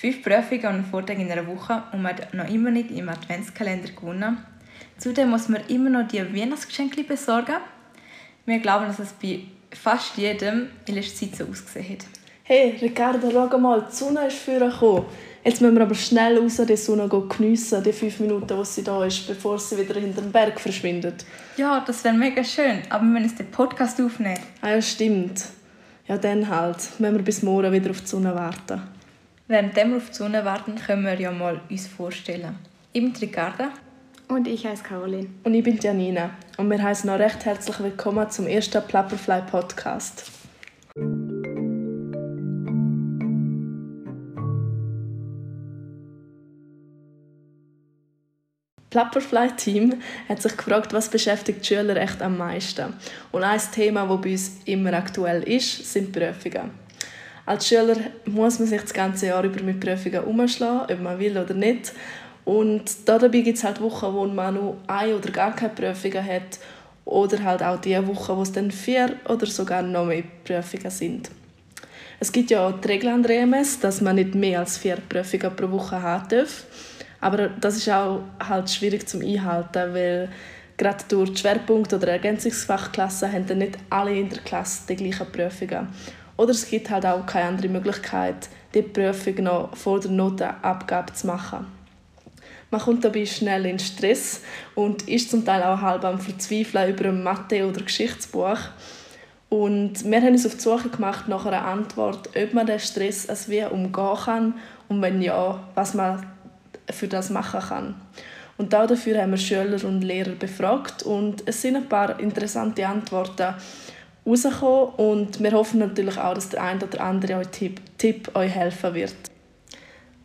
Fünf Prüfungen und einen Vortrag in einer Woche und man hat noch immer nicht im Adventskalender gewonnen. Zudem muss man immer noch die Weihnachtsgeschenke besorgen. Wir glauben, dass es bei fast jedem in letzter Zeit so ausgesehen hat. Hey, Ricardo, schau mal, die Sonne ist vorgekommen. Jetzt müssen wir aber schnell raus die Sonne geniessen, die fünf Minuten, wo sie da ist, bevor sie wieder hinter dem Berg verschwindet. Ja, das wäre mega schön, aber wir müssen den Podcast aufnehmen. Ah ja, stimmt. Ja, dann halt. Wenn wir bis morgen wieder auf die Sonne warten. Während wir auf die Sonne warten, können wir ja mal uns vorstellen. Ich bin Ricarda. Und ich heiße Caroline. Und ich bin Janina. Und wir heißen noch recht herzlich willkommen zum ersten Plapperfly Podcast. Plapperfly-Team hat sich gefragt, was beschäftigt die Schüler echt am meisten. Und ein Thema, das bei uns immer aktuell ist, sind Prüfungen. Als Schüler muss man sich das ganze Jahr über mit Prüfungen umschlagen, ob man will oder nicht. Und dabei gibt es halt Wochen, wo man nur eine oder gar keine Prüfungen hat. Oder halt auch die Wochen, wo es dann vier oder sogar noch mehr Prüfungen sind. Es gibt ja auch die Regel an der EMS, dass man nicht mehr als vier Prüfungen pro Woche haben darf. Aber das ist auch halt schwierig zum einhalten, weil gerade durch die Schwerpunkt- oder Ergänzungsfachklassen haben dann nicht alle in der Klasse die gleichen Prüfungen. Oder es gibt halt auch keine andere Möglichkeit, die Prüfung noch vor der Notenabgabe zu machen. Man kommt dabei schnell in Stress und ist zum Teil auch halb am Verzweifeln über ein Mathe- oder Geschichtsbuch. Und wir haben uns auf die Suche gemacht nach einer Antwort, ob man den Stress als wie umgehen kann und wenn ja, was man für das machen kann. Und dafür haben wir Schüler und Lehrer befragt und es sind ein paar interessante Antworten rausgekommen und wir hoffen natürlich auch, dass der ein oder andere Tipp, Tipp euch helfen wird.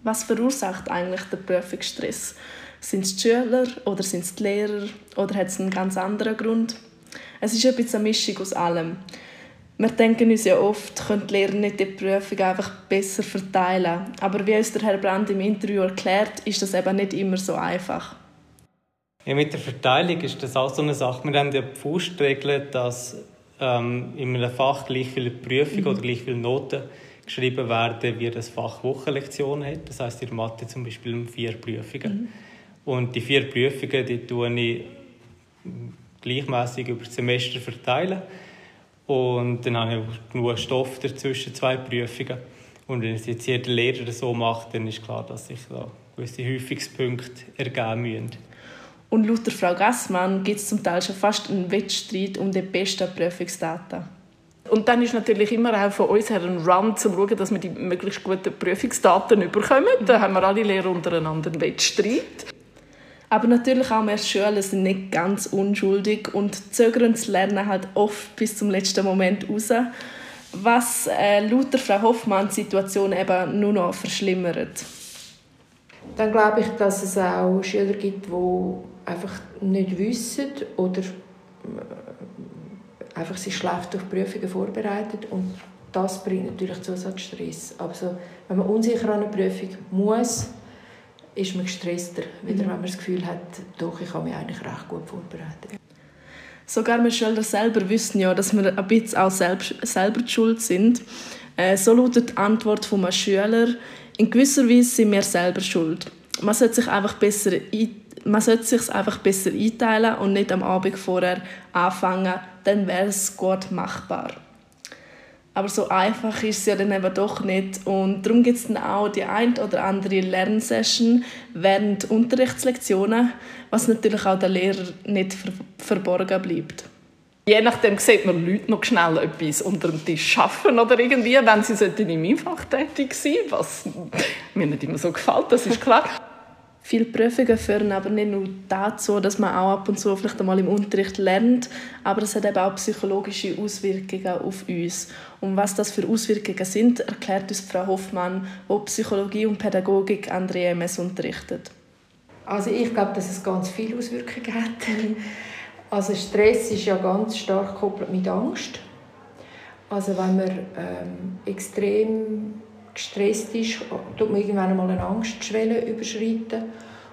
Was verursacht eigentlich den Prüfungsstress? Sind es die Schüler oder sind es die Lehrer oder hat es einen ganz anderen Grund? Es ist ein bisschen eine Mischung aus allem. Wir denken uns ja oft, können die Lehrer nicht die Prüfung einfach besser verteilen. Aber wie uns der Herr Brand im Interview erklärt, ist das eben nicht immer so einfach. Ja, mit der Verteilung ist das auch so eine Sache. Wir haben ja bewusst geregelt, dass ähm, in einem Fach gleich viele Prüfungen mhm. oder gleich viele Noten geschrieben werden, wie das Fach Wochenlektionen hat. Das heißt in Mathe zum Beispiel vier Prüfungen. Mhm. Und die vier Prüfungen, die tue ich gleichmäßig über das Semester verteilen. Und dann habe ich genug Stoff dazwischen, zwei Prüfungen. Und wenn es jetzt jeder Lehrer so macht, dann ist klar, dass sich da gewisse Häufungspunkte ergeben müssen. Und laut der Frau Gassmann gibt es zum Teil schon fast einen Wettstreit um die besten Prüfungsdaten. Und dann ist natürlich immer auch von uns her ein Run, um zu schauen, dass wir die möglichst guten Prüfungsdaten bekommen. Da haben wir alle Lehrer untereinander einen Wettstreit. Aber natürlich auch wir Schüler sind nicht ganz unschuldig und zögern das Lernen halt oft bis zum letzten Moment raus, was äh, laut Frau Hoffmann die Situation eben nur noch verschlimmert. Dann glaube ich, dass es auch Schüler gibt, die einfach nicht wissen oder äh, einfach sich schlecht auf Prüfungen vorbereiten und das bringt natürlich Zusatzstress. Also wenn man unsicher an eine Prüfung muss, ist man gestresster, wieder, wenn man das Gefühl hat, doch, ich habe mich eigentlich recht gut vorbereitet. Sogar wir Schüler selber wissen ja, dass wir ein bisschen auch selbst, selber die schuld sind. Äh, so lautet die Antwort von einem Schüler, in gewisser Weise sind wir selber schuld. Man sollte sich einfach besser man sollte sich einfach besser einteilen und nicht am Abend vorher anfangen, dann wäre es gut machbar. Aber so einfach ist es ja dann eben doch nicht. Und darum gibt es dann auch die ein oder andere Lernsession während Unterrichtslektionen, was natürlich auch der Lehrer nicht ver verborgen bleibt. Je nachdem sieht man Leute noch schnell etwas unter dem Tisch schaffen oder irgendwie, wenn sie in meinem Fach tätig sein was mir nicht immer so gefällt, das ist klar. Viele Prüfungen führen aber nicht nur dazu, dass man auch ab und zu vielleicht einmal im Unterricht lernt, aber es hat eben auch psychologische Auswirkungen auf uns. Und was das für Auswirkungen sind, erklärt uns Frau Hoffmann, die Psychologie und Pädagogik an der EMS unterrichtet. Also ich glaube, dass es ganz viele Auswirkungen hat. Also Stress ist ja ganz stark gekoppelt mit Angst. Also wenn man ähm, extrem gestresst ist, tut man irgendwann einmal eine Angstschwelle überschreiten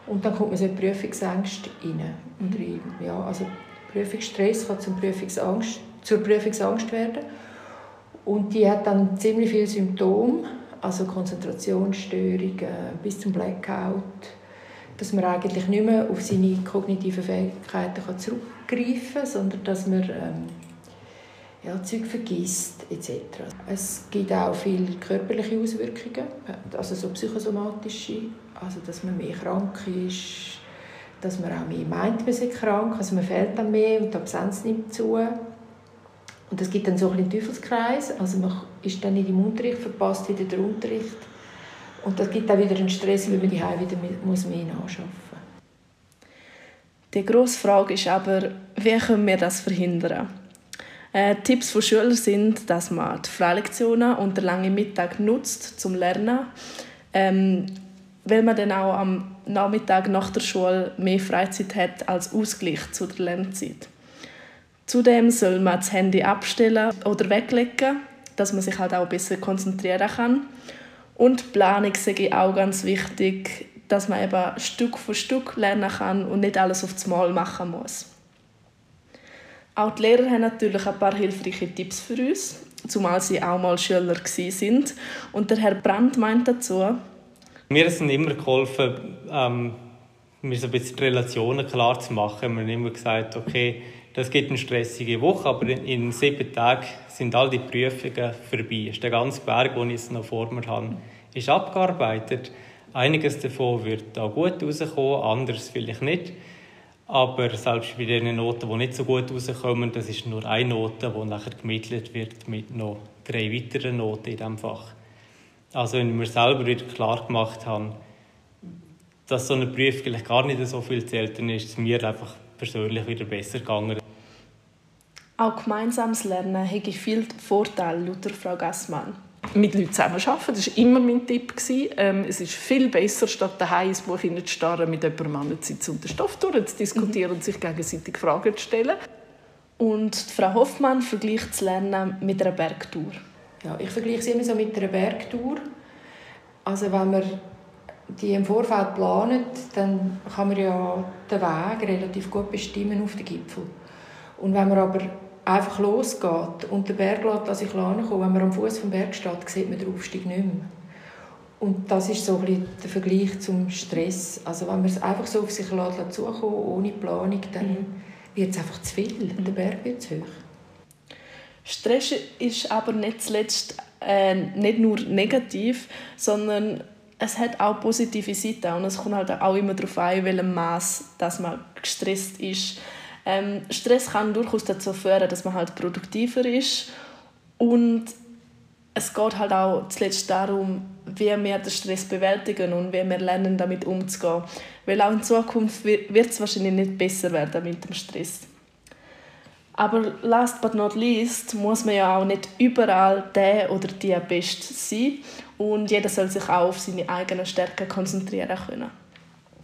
und dann kommt man so in Prüfungsängste rein. Und ja, also Prüfungsstress kann zum Prüfungsangst, zur Prüfungsangst werden und die hat dann ziemlich viele Symptome. also Konzentrationsstörungen bis zum Blackout, dass man eigentlich nicht mehr auf seine kognitiven Fähigkeiten zurückgreifen kann, sondern dass man ähm, ja, Zeug vergisst etc. Es gibt auch viele körperliche Auswirkungen, also so psychosomatische, also dass man mehr krank ist, dass man auch mehr meint, man sei krank, also man fehlt dann mehr und die Absenz nimmt zu. Und es gibt dann so ein einen Teufelskreis, also man ist dann nicht im Unterricht, verpasst wieder den Unterricht und das gibt auch wieder einen Stress, weil man die wieder muss mehr nachschaffen muss. Die grosse Frage ist aber, wie können wir das verhindern? Äh, Tipps von Schülern sind, dass man die Freilektionen und den langen Mittag nutzt zum Lernen, ähm, weil man dann auch am Nachmittag nach der Schule mehr Freizeit hat als Ausgleich zu der Lernzeit. Zudem soll man das Handy abstellen oder weglegen, dass man sich halt auch besser konzentrieren kann. Und Planung ich auch ganz wichtig, dass man eben Stück für Stück lernen kann und nicht alles auf Mal machen muss. Auch die Lehrer haben natürlich ein paar hilfreiche Tipps für uns, zumal sie auch mal Schüler sind. Und der Herr Brandt meint dazu, mir ist immer geholfen, ähm, mir so ein bisschen die Relationen klar zu machen. Wir haben immer gesagt, okay, das gibt eine stressige Woche, aber in, in sieben Tagen sind all die Prüfungen vorbei. Ist der ganze Berg, den ich noch vor mir habe, ist abgearbeitet. Einiges davon wird auch gut rauskommen, anderes vielleicht nicht. Aber selbst bei den Noten, die nicht so gut rauskommen, das ist nur eine Note, die nachher gemittelt wird mit noch drei weiteren Noten in diesem Fach. Also wenn ich mir selber wieder klar gemacht habe, dass so eine Prüfung vielleicht gar nicht so viel zählt, dann ist es mir einfach persönlich wieder besser gegangen. Auch gemeinsames Lernen hätte viel Vorteile, laut Frau Gassmann. Mit Leuten zusammenarbeiten, das war immer mein Tipp. Ähm, es ist viel besser, statt daheim ins Buch hineinzustarren, mit jemandem anzusitzen und den Stoff durchzudiskutieren mhm. und sich gegenseitig Fragen zu stellen. Und Frau Hoffmann vergleicht das Lernen mit einer Bergtour. Ja, ich vergleiche es immer so mit einer Bergtour. Also wenn man die im Vorfeld planet, dann kann man ja den Weg relativ gut bestimmen auf den Gipfel. Und wenn man aber einfach losgeht und den Berg lässt sich kommen, wenn man am Fuß vom Berg steht, sieht man den Aufstieg nicht mehr. Und das ist so ein bisschen der Vergleich zum Stress. Also wenn man es einfach so auf sich lässt, zukommen, ohne Planung, dann mhm. wird es einfach zu viel. Der Berg wird zu hoch. Stress ist aber nicht zuletzt äh, nicht nur negativ, sondern es hat auch positive Seiten und es kommt halt auch immer darauf an, in welchem Maß dass man gestresst ist. Ähm, Stress kann durchaus dazu führen, dass man halt produktiver ist und es geht halt auch zuletzt darum, wie wir den Stress bewältigen und wie wir lernen, damit umzugehen. Weil auch in Zukunft wird es wahrscheinlich nicht besser werden mit dem Stress. Aber last but not least muss man ja auch nicht überall der oder die Beste sein und jeder soll sich auch auf seine eigenen Stärken konzentrieren können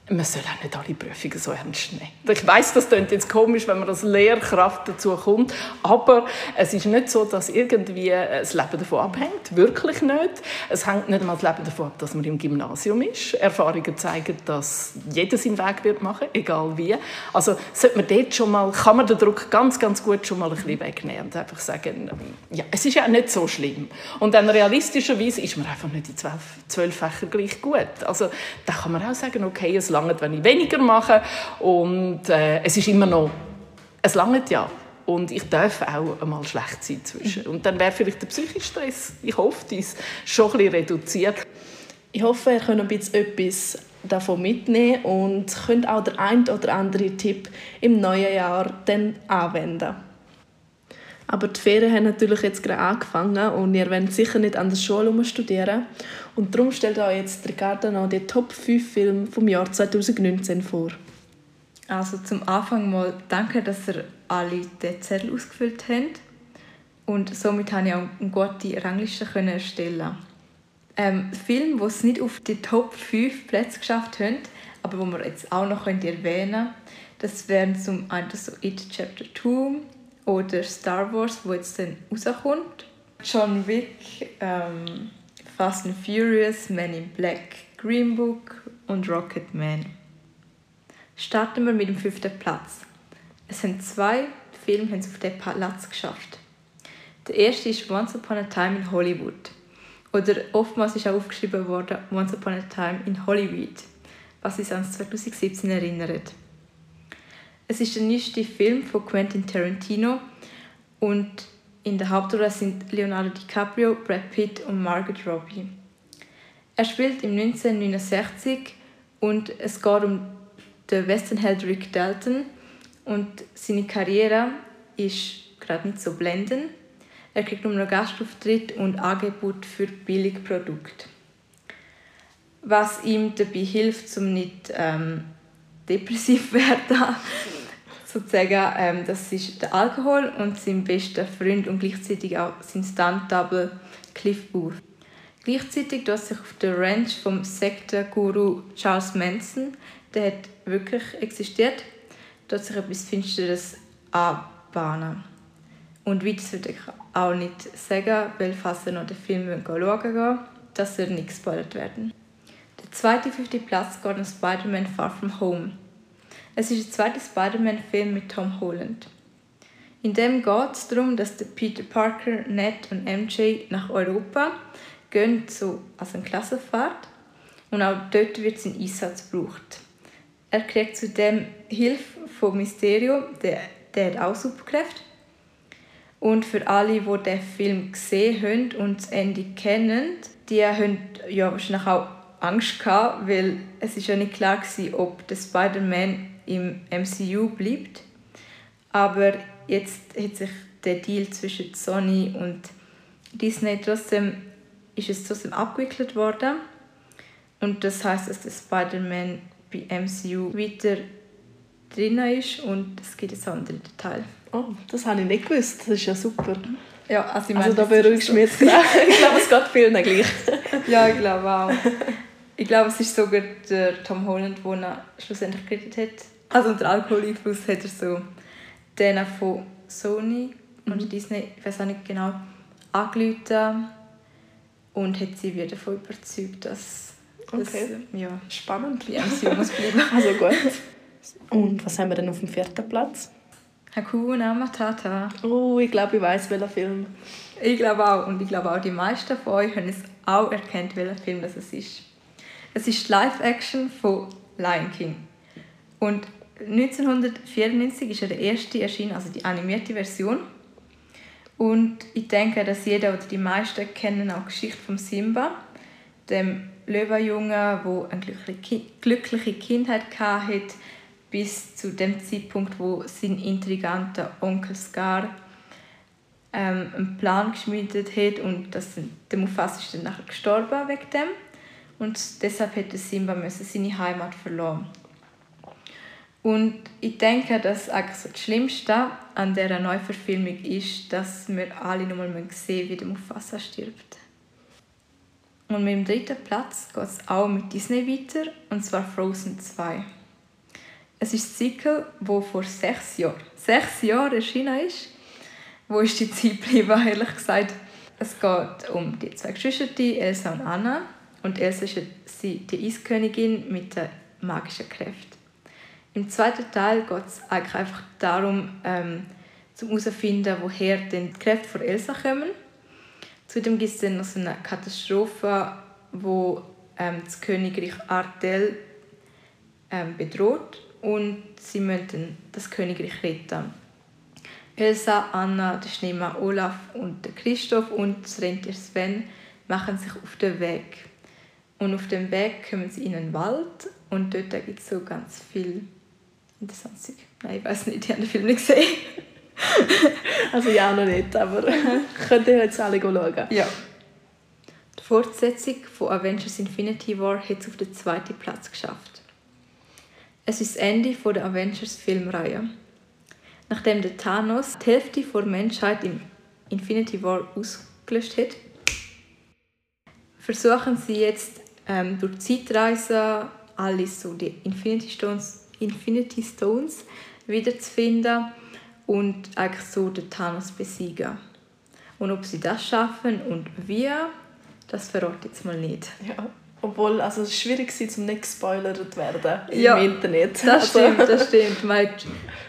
man soll auch nicht alle Prüfungen so ernst nehmen. Ich weiß, das klingt jetzt komisch, wenn man als Lehrkraft dazu kommt, aber es ist nicht so, dass irgendwie das Leben davon abhängt. Wirklich nicht. Es hängt nicht einmal das Leben davon ab, dass man im Gymnasium ist. Erfahrungen zeigen, dass jeder seinen Weg wird machen, egal wie. Also sollte man dort schon mal, kann man den Druck ganz, ganz gut schon mal ein bisschen wegnehmen und einfach sagen, ja, es ist ja nicht so schlimm. Und dann realistischerweise ist man einfach nicht in zwölf, zwölf Fächern gleich gut. Also da kann man auch sagen, okay, es langt, wenn ich weniger mache. Und äh, es ist immer noch, es langt ja. Und ich darf auch einmal schlecht sein zwischen. Und dann wäre vielleicht der psychische Stress, ich hoffe, dies schon ein bisschen reduziert. Ich hoffe, ihr könnt ein bisschen etwas davon mitnehmen und könnt auch den einen oder anderen Tipp im neuen Jahr dann anwenden. Aber die Ferien haben natürlich jetzt gerade angefangen und ihr wollt sicher nicht an der Schule studieren. Und darum stellt euch jetzt Ricardo noch die Top 5 Filme vom Jahr 2019 vor. Also zum Anfang mal danke, dass ihr alle den Zettel ausgefüllt habt. Und somit konnte ich auch eine gute Rangliste erstellen. Ähm, Filme, die es nicht auf die Top 5 Plätze geschafft haben, aber wo wir jetzt auch noch erwähnen können, das wären zum einen so It Chapter 2, oder Star Wars, wo jetzt dann rauskommt. John Wick, ähm, Fast and Furious, Men in Black, Green Book und Rocket Man. Starten wir mit dem fünften Platz. Es sind zwei Filme haben es auf diesen Platz geschafft. Der erste ist Once Upon a Time in Hollywood. Oder oftmals ist auch aufgeschrieben worden Once Upon a Time in Hollywood, was uns an 2017 erinnert. Es ist der neueste Film von Quentin Tarantino und in der Hauptrolle sind Leonardo DiCaprio, Brad Pitt und Margot Robbie. Er spielt im 1969 und es geht um den Westernheld Rick Dalton und seine Karriere ist gerade nicht so blendend. Er kriegt nur noch Gastauftritt und Angebot für Billigprodukte. Was ihm dabei hilft, um nicht ähm, depressiv werden, sozusagen, ähm, das ist der Alkohol und sein bester Freund und gleichzeitig auch sein Stunt-Double Cliff Booth. Gleichzeitig tut sich auf der Ranch vom Sekte-Guru Charles Manson, der hat wirklich existiert, tut sich etwas Finsteres anbahnen. Und weiter würde ich auch nicht sagen, weil falls ihr noch den Film schauen geht, dass er nicht gespoilert werden. Der zweite fünfte Platz geht an Spider-Man Far From Home. Es ist der zweite Spider-Man-Film mit Tom Holland. In dem geht es darum, dass der Peter Parker, Ned und MJ nach Europa gehen, so als eine Klassenfahrt. Und auch dort wird sein Einsatz gebraucht. Er kriegt zudem Hilfe von Mysterio, der, der hat auch Superkräfte. Und für alle, die den Film gesehen haben und das Ende kennen, die haben ja wahrscheinlich auch Angst gehabt, weil es ist ja nicht klar war, ob der Spider-Man im MCU bleibt. Aber jetzt hat sich der Deal zwischen Sony und Disney trotzdem ist es trotzdem abgewickelt worden. Und das heißt, dass der Spider-Man bei MCU weiter drin ist und es gibt jetzt andere Teil. Oh, das habe ich nicht gewusst. Das ist ja super. Ja, also, ich Also meine, da das ist beruhigst du mich jetzt. Ich glaube, es geht vielen gleich. Ja, ich glaube auch. Ich glaube, es ist sogar der Tom Holland, der ihn schlussendlich gerettet hat. Also unter Alkoholeinfluss hat er so den von Sony und Disney, ich weiß auch nicht genau, angerufen und hat sie wieder davon überzeugt, dass das Okay. ja, Spannend. bei MCU muss bleiben. Also gut. Und was haben wir denn auf dem vierten Platz? Hakuna Matata. Oh, ich glaube, ich weiß welcher Film. Ich glaube auch. Und ich glaube auch, die meisten von euch haben es auch erkannt, welcher Film das es ist. Es ist Live-Action von Lion King. Und 1994 ist ja der erste erschienen, also die animierte Version. Und ich denke, dass jeder oder die meisten kennen auch die Geschichte von Simba, dem Löwenjungen, der eine glückliche Kindheit hatte, bis zu dem Zeitpunkt, wo sein intriganter Onkel Scar ähm, einen Plan geschmiedet hat und das, der Mufasa ist dann nachher gestorben wegen dem und deshalb hätte Simba müssen seine Heimat verloren. Und ich denke, dass das Schlimmste an dieser Neuverfilmung ist, dass wir alle nochmal sehen wie der Mufasa stirbt. Und mit dem dritten Platz geht es auch mit Disney weiter, und zwar Frozen 2. Es ist das Cycle, wo vor sechs Jahren, sechs Jahre erschienen ist. Wo ist die Zeit geblieben, ehrlich gesagt? Es geht um die zwei Geschwister, Elsa und Anna. Und Elsa ist sie- die Eiskönigin mit den magischen Kräften. Im zweiten Teil geht es eigentlich einfach darum, ähm, zum herauszufinden, woher denn die Kräfte von Elsa kommen. Zudem gibt es dann noch so eine Katastrophe, wo ähm, das Königreich Artel ähm, bedroht und sie müssen das Königreich retten. Elsa, Anna, der Schneemann Olaf und der Christoph und das Rentier Sven machen sich auf den Weg. Und auf dem Weg kommen sie in einen Wald und dort gibt es so ganz viel interessantes Zeug. Nein, ich weiß nicht, ich habe den Film nicht gesehen. Also ja, noch nicht, aber könnt ihr jetzt alle schauen. Ja. Die Fortsetzung von Avengers Infinity War hat es auf den zweiten Platz geschafft. Es ist das Ende der Avengers-Filmreihe. Nachdem der Thanos die Hälfte der Menschheit im Infinity War ausgelöscht hat, versuchen sie jetzt ähm, durch Zeitreisen alle so die Infinity Stones, Infinity Stones wiederzufinden und eigentlich so den Thanos besiegen. Und ob sie das schaffen und wie, das verrate ich jetzt mal nicht. Ja. Obwohl, also es schwierig war, um nicht gespoilert zu werden Ja, im Internet. Das Also- stimmt, das stimmt. Man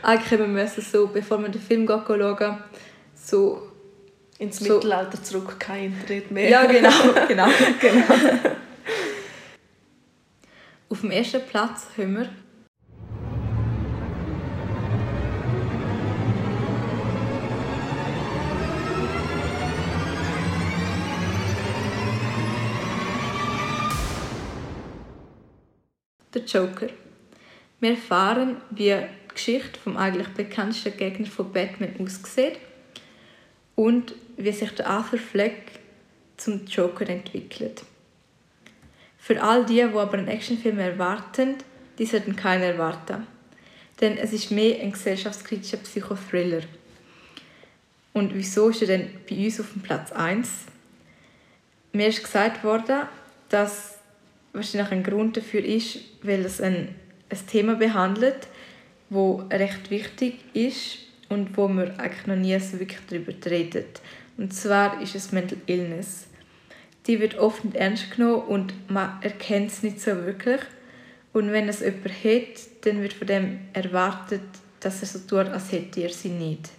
Eigentlich wir müssen so, bevor wir den Film schauen, so Ins So- Mittelalter zurück, kein Internet mehr. Ja, genau, genau. genau. Auf dem ersten Platz haben wir der Joker. Wir erfahren, wie die Geschichte vom eigentlich bekanntesten Gegner von Batman aussieht und wie sich der Arthur Fleck zum Joker entwickelt. Für all die, die aber einen Actionfilm erwarten, die sollten keinen erwarten. Denn es ist mehr ein gesellschaftskritischer Psychothriller. Und wieso ist er denn bei uns auf dem Platz 1? Mir ist gesagt worden, dass wahrscheinlich ein Grund dafür ist, weil es ein, ein Thema behandelt, wo recht wichtig ist und wo man eigentlich noch nie so wirklich darüber redet. Und zwar ist es Mental Illness. Die wird oft nicht ernst genommen und man erkennt es nicht so wirklich. Und wenn es jemand hat, dann wird von dem erwartet, dass er so tut, als hätte er sie nicht.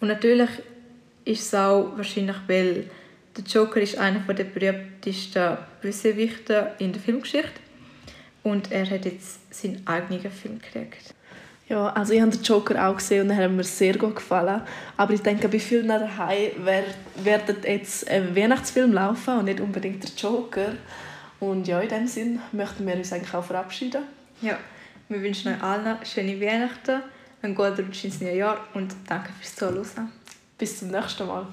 Und natürlich ist es auch wahrscheinlich, weil der Joker ist einer der berühmtesten Bösewichter in der Filmgeschichte und er hat jetzt seinen eigenen Film gekriegt. Ja, also ich habe den Joker auch gesehen und er hat mir sehr gut gefallen. Aber ich denke, bei vielen daheim werden jetzt ein Weihnachtsfilm laufen und nicht unbedingt der Joker. Und ja, in dem Sinn möchten wir uns eigentlich auch verabschieden. Ja, wir wünschen euch allen schöne Weihnachten, einen guten Rutsch ins neue Jahr und danke fürs Zuhören. Bis zum nächsten Mal.